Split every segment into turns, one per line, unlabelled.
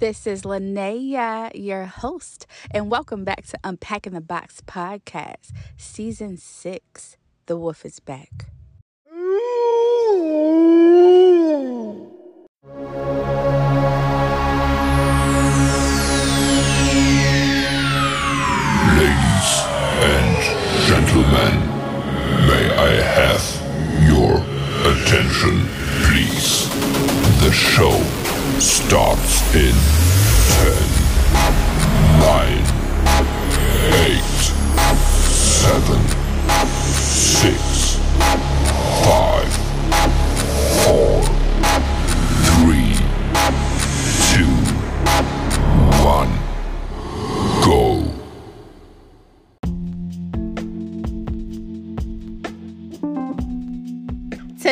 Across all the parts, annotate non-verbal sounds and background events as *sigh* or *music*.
This is Linnea, your host, and welcome back to Unpacking the Box podcast, season six. The Wolf is back.
Ladies and gentlemen, may I have your attention, please? The show starts in 10, 9, 8, 7, 6,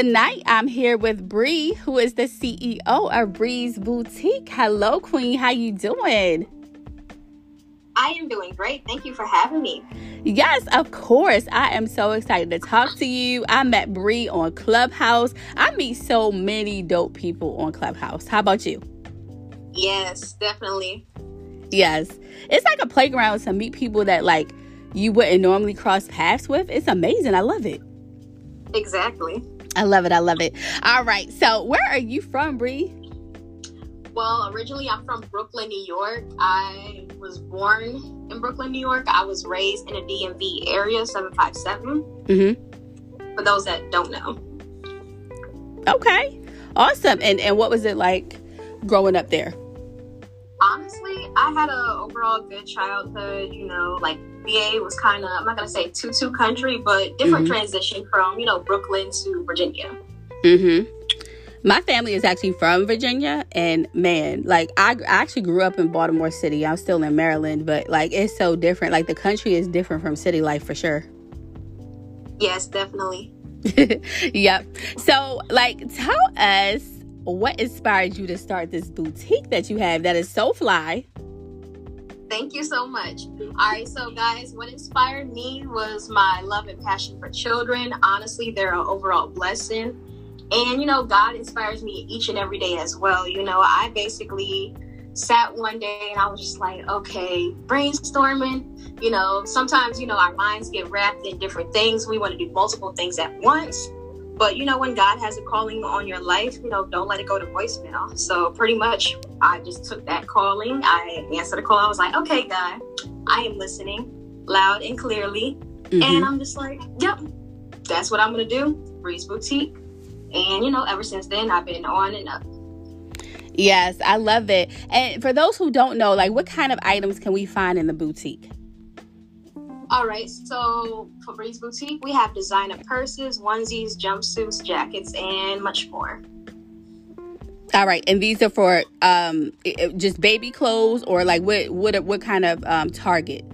Tonight, I'm here with Bree, who is the CEO of Bree's Boutique. Hello, Queen. How you doing?
I am doing great. Thank you for having me.
Yes, of course. I am so excited to talk to you. I met Bree on Clubhouse. I meet so many dope people on Clubhouse. How about you?
Yes, definitely.
Yes. It's like a playground to meet people that like you wouldn't normally cross paths with. It's amazing. I love it.
Exactly.
I love it. I love it. All right. So, where are you from, Bree?
Well, originally I'm from Brooklyn, New York. I was born in Brooklyn, New York. I was raised in a DMV area, 757.
Mhm.
For those that don't know.
Okay. Awesome. And and what was it like growing up there?
Honestly, I had a overall good childhood, you know, like VA was kind of, I'm not going to say tutu country, but different
Mhm.
transition from, you know, Brooklyn to Virginia.
Mhm. My family is actually from Virginia and man, like I, I actually grew up in Baltimore City. I'm still in Maryland, but like it's so different. Like the country is different from city life for sure.
Yes, definitely. *laughs*
yep. So, like, tell us what inspired you to start this boutique that you have that is so fly.
Thank you so much. All right, so guys, what inspired me was my love and passion for children. Honestly, they're an overall blessing. And, you know, God inspires me each and every day as well. You know, I basically sat one day and I was just like, okay, brainstorming. You know, sometimes, you know, our minds get wrapped in different things. We want to do multiple things at once. But, you know, when God has a calling on your life, you know, don't let it go to voicemail. So pretty much, I just took that calling. I answered the call. I was like, okay, God, I am listening loud and clearly.
Mhm.
And I'm just like, yep, that's what I'm going to do. Breeze Boutique. And, you know, ever since then, I've been on and up.
Yes, I love it. And for those who don't know, like, what kind of items can we find in the boutique?
All right, so for Breeze Boutique, we have designer purses, onesies, jumpsuits, jackets, and much more.
All right, and these are for um just baby clothes or like what what what kind of um target?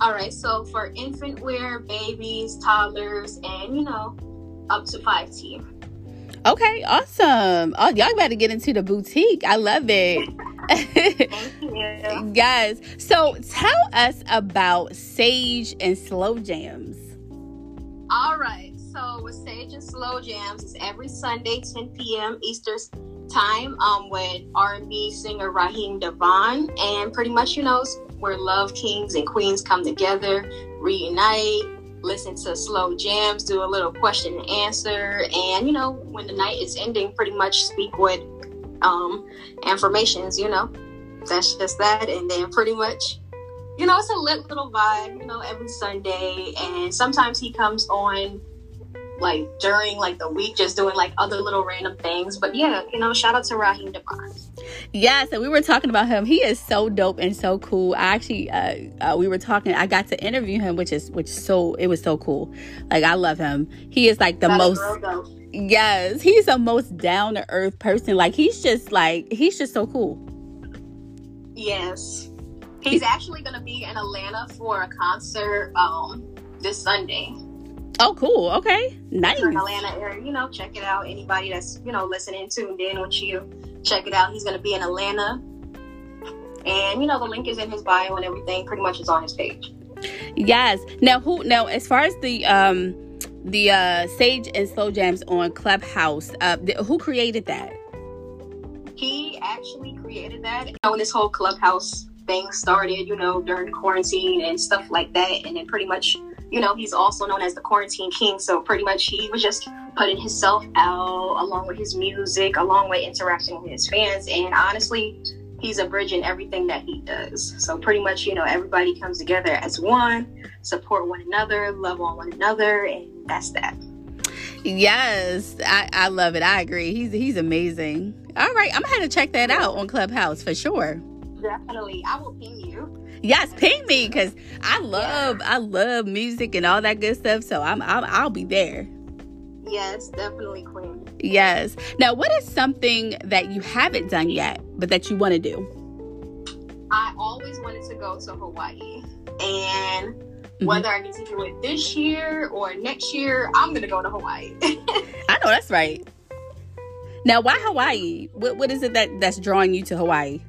All right, so for infant wear, babies, toddlers, and you know, up to five team.
Okay, awesome. Oh, y'all better get into the boutique. I love it. *laughs*
Thank *laughs* you.
yes. So tell us about Sage and Slow Jams.
All right. So with Sage and Slow Jams, it's every Sunday, 10 p.m. Eastern time, um, with R&B singer Raheem DeVaughn, and pretty much, you know, where love kings and queens come together, reunite, listen to slow jams, do a little question and answer, and you know, when the night is ending, pretty much speak with um affirmations. You know, that's just that, and then pretty much you know, it's a lit little vibe, you know, every Sunday. And sometimes he comes on like during like the week, just doing like other little random things. But yeah, you know, shout out to Raheem DeVaughn.
Yes, and we were talking about him. He is so dope and so cool. I actually, uh, uh, we were talking. I got to interview him, which is which so it was so cool. Like I love him. He is like the
That
most. Yes, he's the most down to earth person. Like he's just like he's just so cool.
Yes. He's actually going to be in Atlanta for a concert um, this Sunday.
Oh, cool. Okay, nice.
in Atlanta area, you know, check it out. Anybody that's you know listening, tuned in with you, check it out. He's going to be in Atlanta, and you know the link is in his bio and everything. Pretty much is on his page.
Yes. Now, who? Now, as far as the um the uh Sage and Slow Jams on Clubhouse, uh, th- who created that?
He actually created that. You know, when this whole Clubhouse thing started, you know, during quarantine and stuff like that, and then pretty much you know, he's also known as the quarantine king. So pretty much he was just putting himself out along with his music, along with interacting with his fans. And honestly, he's a bridge in everything that he does. So pretty much, you know, everybody comes together as one, support one another, love on one another, and that's that.
Yes, I, I love it. I agree. He's he's amazing. All right, I'm gonna have to check that out on Clubhouse for sure.
Definitely, I will ping you.
Yes, ping me because I love yeah. I love music and all that good stuff. So I'm, I'm I'll be there.
Yes, definitely, Queen.
Yes. Now, what is something that you haven't done yet, but that you want to do?
I always wanted to go to Hawaii, and mm-hmm. whether I get to do it this year or next year, I'm gonna go to Hawaii. *laughs*
I know that's right. Now, why Hawaii? What what is it that that's drawing you to Hawaii?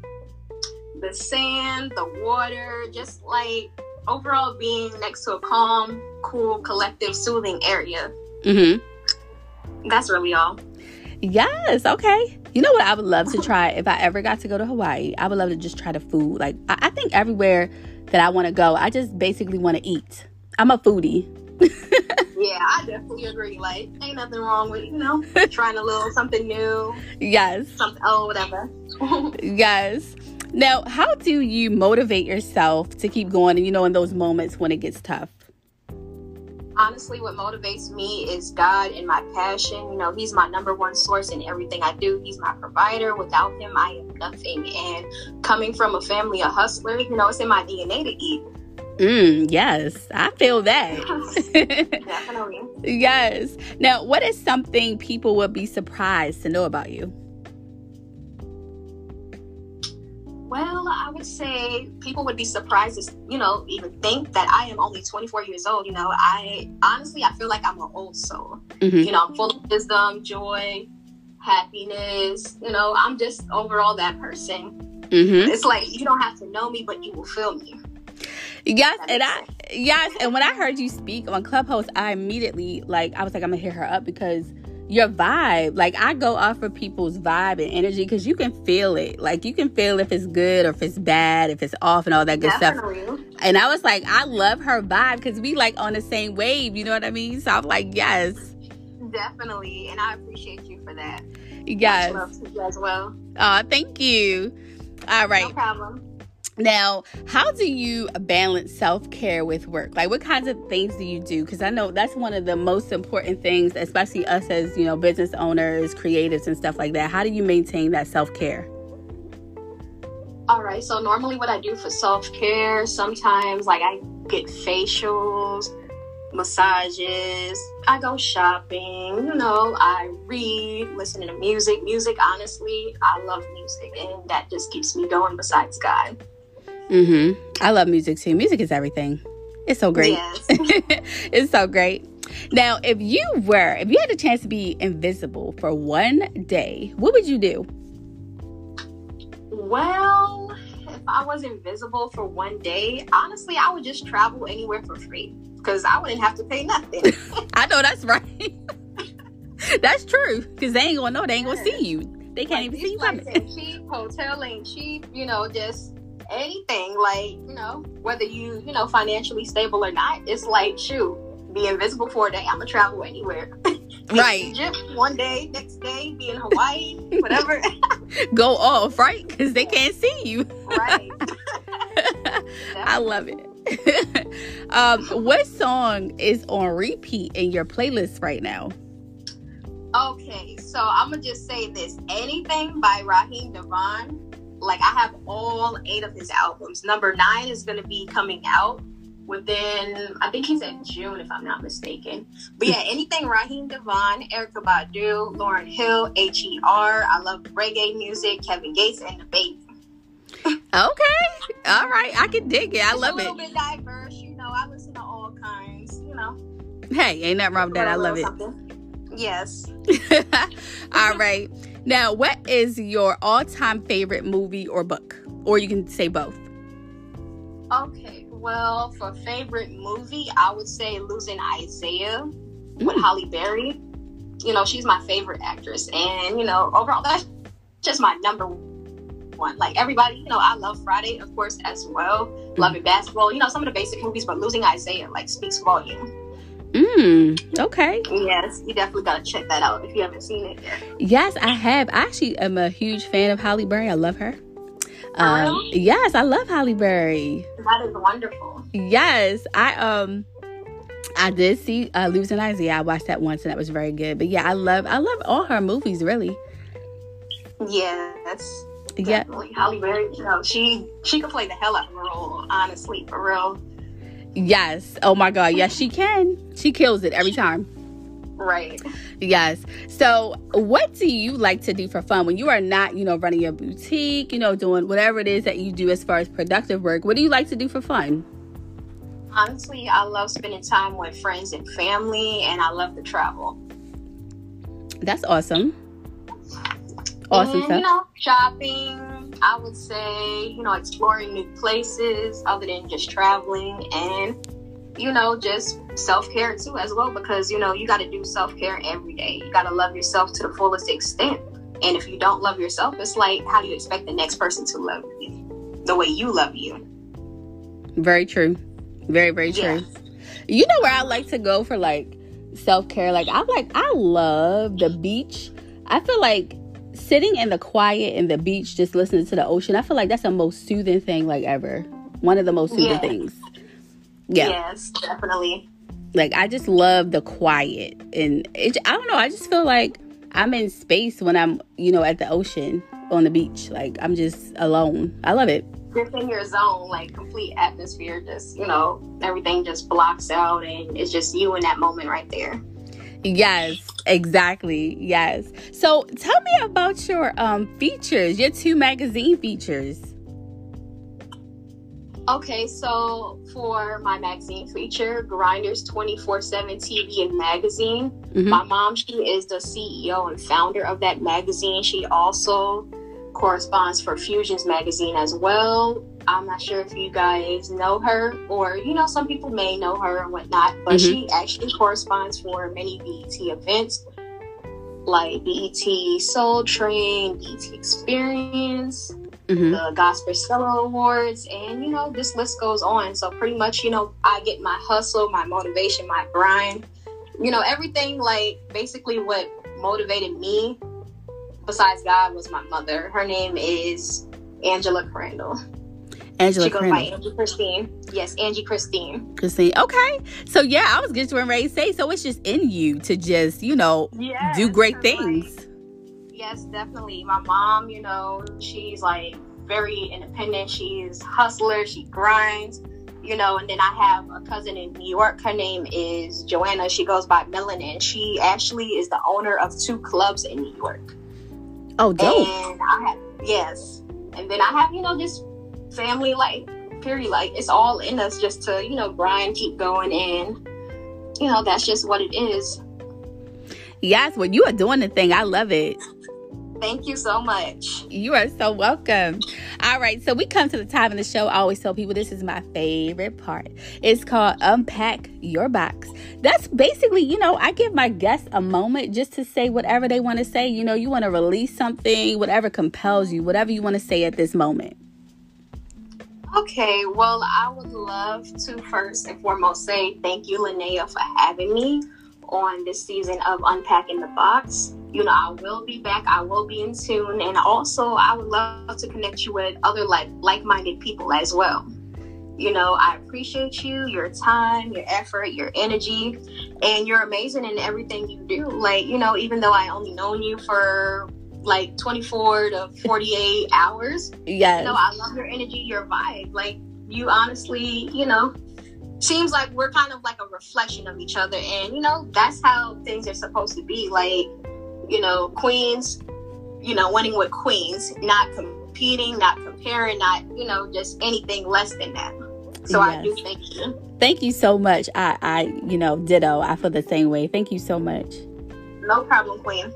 the sand, the water, just like overall being next to a calm, cool, collective, soothing area.
Mm-hmm.
That's really all.
Yes. Okay. You know what I would love to try if I ever got to go to Hawaii? I would love to just try the food. Like I, I think everywhere that I want to go, I just basically want to eat. I'm a foodie. *laughs*
yeah, I definitely agree. Like, ain't nothing wrong with you know trying a little something new.
Yes.
Something. Oh, whatever. *laughs*
yes. Now, how do you motivate yourself to keep going and you know in those moments when it gets tough?
Honestly, what motivates me is God and my passion. You know, He's my number one source in everything I do. He's my provider. Without Him, I am nothing. And coming from a family of hustlers, you know, it's in my DNA to eat.
Mm, yes, I feel that. *laughs*
Definitely. *laughs*
yes. Now, what is something people would be surprised to know about you?
Well, I would say people would be surprised to, you know, even think that I am only 24 years old. You know, I honestly, I feel like I'm an old soul. Mm-hmm. You know, I'm full of wisdom, joy, happiness. You know, I'm just overall that person. Mm-hmm. It's like you don't have to know me, but you will feel me.
Yes, and I yes, and when I heard you speak on Clubhouse, I immediately like I was like, I'm gonna hit her up because your vibe. Like I go off of people's vibe and energy because you can feel it. Like you can feel if it's good or if it's bad, if it's off and all that good Definitely. stuff. And I was like, I love her vibe because we like on the same wave. You know what I mean? So I'm like, yes.
Definitely, and I appreciate you for that.
Yes.
as well.
Oh, thank you. All right.
No problem.
Now, how do you balance self care with work? Like, what kinds of things do you do? Because I know that's one of the most important things, especially us as you know business owners, creatives, and stuff like that. How do you maintain that self care?
All right. So normally, what I do for self care, sometimes like I get facials, massages. I go shopping. You know, I read, listening to music. Music, honestly, I love music, and that just keeps me going. Besides God.
Mm-hmm. I love music too. Music is everything. It's so great. Yes. *laughs* it's so great. Now, if you were, if you had a chance to be invisible for one day, what would you do?
Well, if I was invisible for one day, honestly, I would just travel anywhere for free because I wouldn't have to pay nothing. *laughs*
I know that's right. *laughs* that's true because they ain't gonna know. They ain't gonna see you. They can't like, even see you
coming. Cheap hotel ain't cheap. You know, just anything like you know whether you you know financially stable or not it's like shoot be invisible for a day i'm gonna travel anywhere. *laughs*
Right.
egypt one day next day be in hawaii *laughs* whatever. *laughs*
Go off right? Because they can't see you.
Right.
I love it. Um what song is on repeat in your playlist right now?
Okay so i'm gonna just say this. Anything by Raheem DeVaughn like I have all eight of his albums. Number nine is going to be coming out within, I think he's in June, if I'm not mistaken. But yeah, *laughs* anything Raheem DeVaughn, Erykah Badu, Lauryn Hill, H.E.R. I love reggae music, Kevin Gates, and DaBaby.
Okay. All right. I can dig it. I
It's
love
a little
it.
bit diverse, you know. I listen to all kinds, you know.
Hey, ain't nothing wrong with that. I love it.
Something. Yes. *laughs*
All right. Now, what is your all-time favorite movie or book? Or you can say both.
Okay. Well, for favorite movie, I would say Losing Isaiah with
Mm.
Halle Berry. You know, she's my favorite actress, and you know, overall, that's just my number one. Like everybody, you know, I love Friday, of course, as well. Love & Basketball, you know, some of the basic movies, but Losing Isaiah like speaks volume.
Mm, okay.
Yes, you definitely gotta check that out if you haven't seen it yet.
Yes, I have. I actually am a huge fan of Halle Berry. I love her. Um,
really?
yes, I love Halle Berry.
That is wonderful.
Yes, I um I did see uh Losing Isaiah. I watched that once and that was very good. But yeah, I love I love all her movies really.
Yeah, that's
Yeah.
Halle Berry. You know, she she could play the hell out of a role, honestly, for real.
Yes. Oh my god. Yes, she can. She kills it every time.
Right.
Yes. So, what do you like to do for fun when you are not, you know, running your boutique, you know, doing whatever it is that you do as far as productive work? What do you like to do for fun?
Honestly, I love spending time with friends and family, and I love to travel.
That's awesome. Awesome
and,
stuff.
You know, shopping. I would say, you know, exploring new places other than just traveling, and you know, just self care too as well. Because you know, you got to do self care every day. You got to love yourself to the fullest extent. And if you don't love yourself, it's like how do you expect the next person to love you the way you love you?
Very true. Very, very true. You know where I like to go for like self care? Like I'm like I love the beach. I feel like sitting in the quiet in the beach, just listening to the ocean. I feel like that's the most soothing thing like ever. One of the most soothing
Yeah.
things. Yeah.
Yes, definitely.
Like I just love the quiet and it, I don't know. I just feel like I'm in space when I'm you know at the ocean on the beach. Like I'm just alone. I love it.
Just in your zone, like complete atmosphere, just you know, everything just blocks out, and it's just you in that moment right there.
Yes, exactly. Yes. So tell me about your um features, your two magazine features.
Okay, so for my magazine feature, Grinders 24 7 TV and magazine,
Mhm.
my mom, she is the CEO and founder of that magazine. She also corresponds for Fusions magazine as well. I'm not sure if you guys know her, or you know, some people may know her and whatnot, but
Mhm.
she actually corresponds for many BET events like BET Soul Train, BET Experience,
Mhm.
the Gospel Solo Awards, and you know, this list goes on. So pretty much, you know, I get my hustle, my motivation, my grind, you know, everything like basically what motivated me besides God was my mother. Her name is Angela Crandall.
Angela
she goes by. Angie Christine. Yes, Angie Christine.
Christine. Okay. So yeah, I was just ready to say, so it's just in you to just, you know,
Yes,
do great things.
like, yes, definitely. My mom, you know, she's like very independent. She's hustler. She grinds, you know. And then I have a cousin in New York. Her name is Joanna. She goes by Melanin. And she actually is the owner of two clubs in New York.
oh, dope.
And I have yes, and then I have you know just family life, period. Like it's all in us just to you know grind, keep going, and you know that's just what it is.
Yes, well, you are doing the thing. I love it.
Thank you so much.
You are so welcome. All right, so we come to the time of the show. I always tell people this is my favorite part. It's called Unpack Your Box. That's basically, you know, I give my guests a moment just to say whatever they want to say. You know, you want to release something, whatever compels you, whatever you want to say at this moment.
Okay, well, I would love to first and foremost say thank you, Linnea, for having me on this season of Unpacking the Box. You know, I will be back. I will be in tune, and also I would love to connect you with other like like-minded people as well. You know, I appreciate you, your time, your effort, your energy, and you're amazing in everything you do. Like, you know, even though I only known you for like 24 to 48 hours,
Yes.
no, I love your energy, your vibe. Like you honestly, you know, seems like we're kind of like a reflection of each other and you know, that's how things are supposed to be. Like, you know, queens, you know, winning with queens, not competing, not comparing, not, you know, just anything less than that. So yes. I do thank you.
Thank you so much. I, I, you know, ditto. I feel the same way. Thank you so much.
No problem, Queen.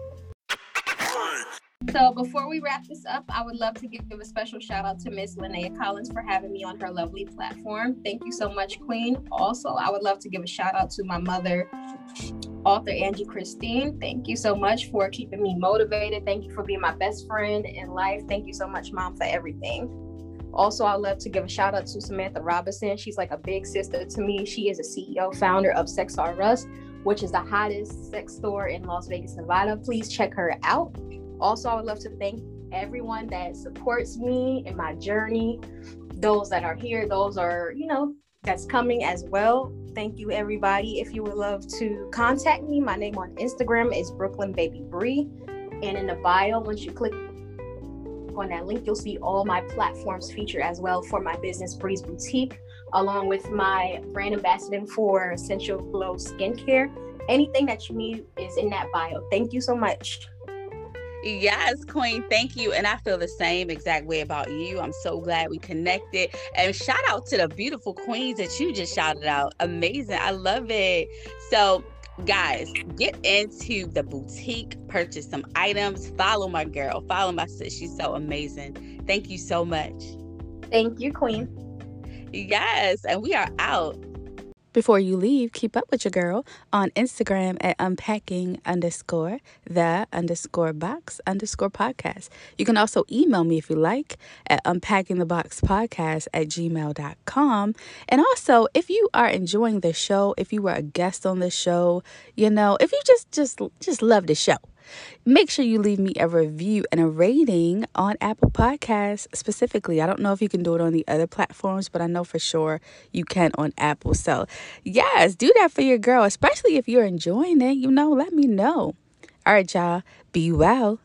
So before we wrap this up, I would love to give a special shout out to Miss Linnea Collins for having me on her lovely platform. Thank you so much, Queen. Also, I would love to give a shout out to my mother, author Angie Christine. Thank you so much for keeping me motivated. Thank you for being my best friend in life. Thank you so much, Mom, for everything. Also, I'd love to give a shout out to Samantha Robinson. She's like a big sister to me. She is a CEO, founder of Sex R Us, which is the hottest sex store in Las Vegas, Nevada. Please check her out. Also, I would love to thank everyone that supports me in my journey. Those that are here, those are, you know, that's coming as well. Thank you, everybody. If you would love to contact me, my name on Instagram is Brooklyn Baby Bree. And in the bio, once you click on that link, you'll see all my platforms featured as well for my business, Breeze Boutique, along with my brand ambassador for Essential Glow Skincare. Anything that you need is in that bio. Thank you so much.
Yes, Queen. Thank you. And I feel the same exact way about you. I'm so glad we connected. And shout out to the beautiful queens that you just shouted out. Amazing. I love it. So, guys, get into the boutique, purchase some items, follow my girl, follow my sis. She's so amazing. Thank you so much.
Thank you, Queen.
Yes. And we are out. Before you leave, keep up with your girl on Instagram at unpacking underscore the underscore box underscore podcast. You can also email me if you like at unpackingtheboxpodcast at gmail.com. And also, if you are enjoying the show, if you were a guest on the show, you know, if you just just just love the show, Make sure you leave me a review and a rating on Apple Podcasts specifically. I don't know if you can do it on the other platforms, but I know for sure you can on Apple. So, yes, do that for your girl, especially if you're enjoying it. You know, let me know. All right, y'all, be well.